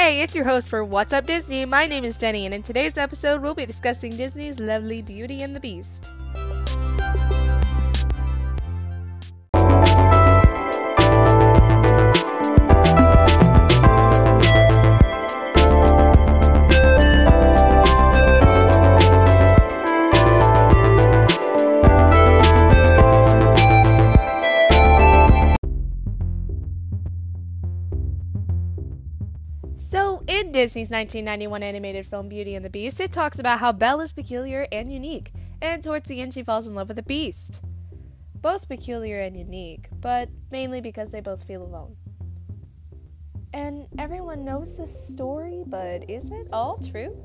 Hey, it's your host for What's Up Disney. My name is Jenny, and in today's episode, we'll be discussing Disney's lovely Beauty and the Beast. So, in Disney's 1991 animated film Beauty and the Beast, it talks about how Belle is peculiar and unique, and towards the end, she falls in love with the Beast. Both peculiar and unique, but mainly because they both feel alone. And everyone knows this story, but is it all true?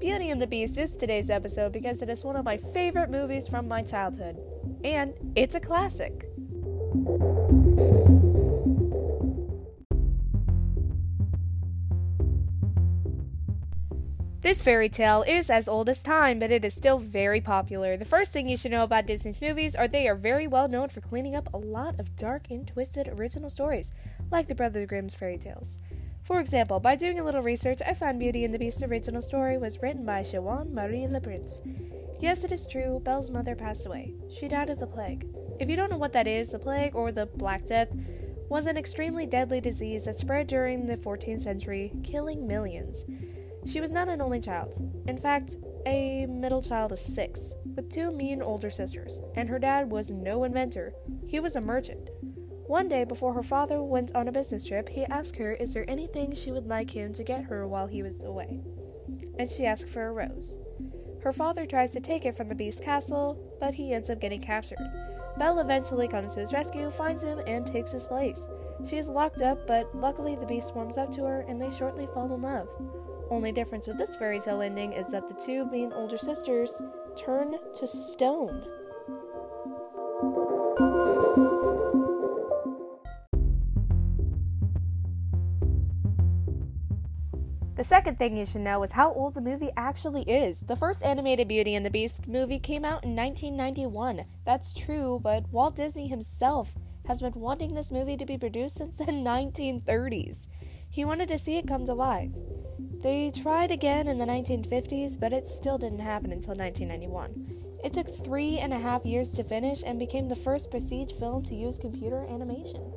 Beauty and the Beast is today's episode because it is one of my favorite movies from my childhood, and it's a classic. This fairy tale is as old as time, but it is still very popular. The first thing you should know about Disney's movies are they are very well known for cleaning up a lot of dark and twisted original stories, like the Brothers Grimm's fairy tales. For example, by doing a little research, I found Beauty and the Beast's original story was written by Jeanne-Marie Le Prince. Yes, it is true, Belle's mother passed away. She died of the plague. If you don't know what that is, the plague, or the Black Death, was an extremely deadly disease that spread during the 14th century, killing millions. She was not an only child, in fact, a middle child of six, with two mean older sisters, and her dad was no inventor, he was a merchant. One day, before her father went on a business trip, he asked her is there anything she would like him to get her while he was away. And she asked for a rose. Her father tries to take it from the beast's castle, but he ends up getting captured. Belle eventually comes to his rescue, finds him, and takes his place. She is locked up, but luckily the beast warms up to her and they shortly fall in love. Only difference with this fairy tale ending is that the two being older sisters turn to stone. The second thing you should know is how old the movie actually is. The first animated Beauty and the Beast movie came out in 1991. That's true, but Walt Disney himself has been wanting this movie to be produced since the 1930s. He wanted to see it come to life. They tried again in the 1950s, but it still didn't happen until 1991. It took three and a half years to finish and became the first prestige film to use computer animation.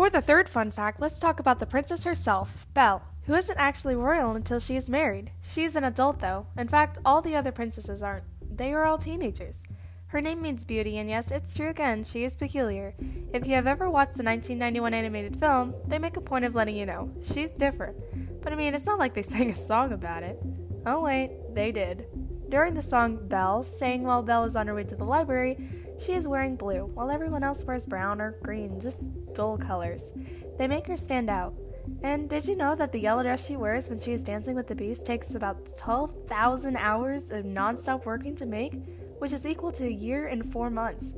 For the third fun fact, let's talk about the princess herself, Belle, who isn't actually royal until she is married. She's an adult, though. In fact, all the other princesses aren't. They are all teenagers. Her name means beauty, and yes, it's true again, she is peculiar. If you have ever watched the 1991 animated film, they make a point of letting you know. She's different. But I mean, it's not like they sang a song about it. Oh, wait, they did. During the song Belle, sang while Belle is on her way to the library, she is wearing blue, while everyone else wears brown or green, just dull colors. They make her stand out. And did you know that the yellow dress she wears when she is dancing with the beast takes about 12,000 hours of nonstop working to make, which is equal to a year and four months?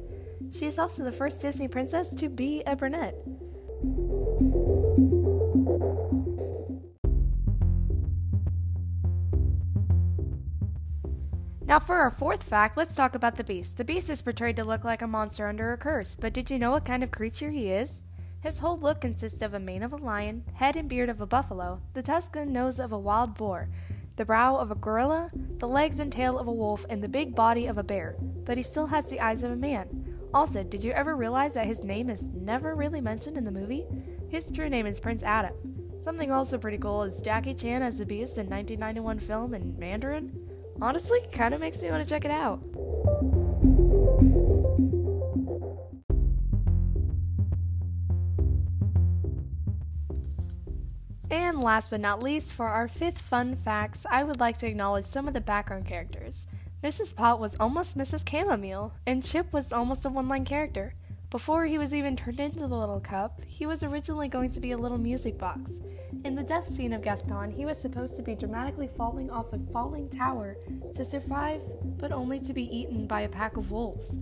She is also the first Disney princess to be a brunette. Now, for our fourth fact, let's talk about the Beast. The Beast is portrayed to look like a monster under a curse, but did you know what kind of creature he is? His whole look consists of a mane of a lion, head and beard of a buffalo, the tusk and nose of a wild boar, the brow of a gorilla, the legs and tail of a wolf, and the big body of a bear. But he still has the eyes of a man. Also, did you ever realize that his name is never really mentioned in the movie? His true name is Prince Adam. Something also pretty cool is Jackie Chan as the Beast in 1991 film in Mandarin. Honestly, kind of makes me want to check it out. And last but not least, for our fifth fun facts, I would like to acknowledge some of the background characters. Mrs. Pot was almost Mrs. Chamomile, and Chip was almost a one line character. Before he was even turned into the little cup, he was originally going to be a little music box. In the death scene of Gaston, he was supposed to be dramatically falling off a falling tower to survive, but only to be eaten by a pack of wolves.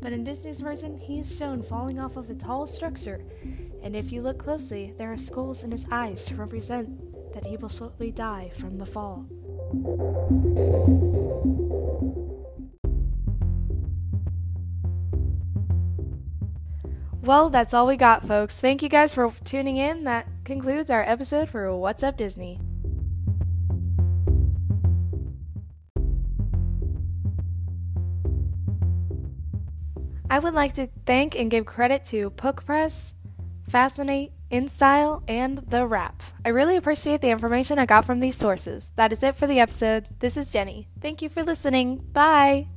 But in Disney's version, he is shown falling off of a tall structure, and if you look closely, there are skulls in his eyes to represent that he will shortly die from the fall. Well, that's all we got, folks. Thank you guys for tuning in. That concludes our episode for What's Up Disney. I would like to thank and give credit to Pook Press, Fascinate, InStyle, and The Wrap. I really appreciate the information I got from these sources. That is it for the episode. This is Jenny. Thank you for listening. Bye.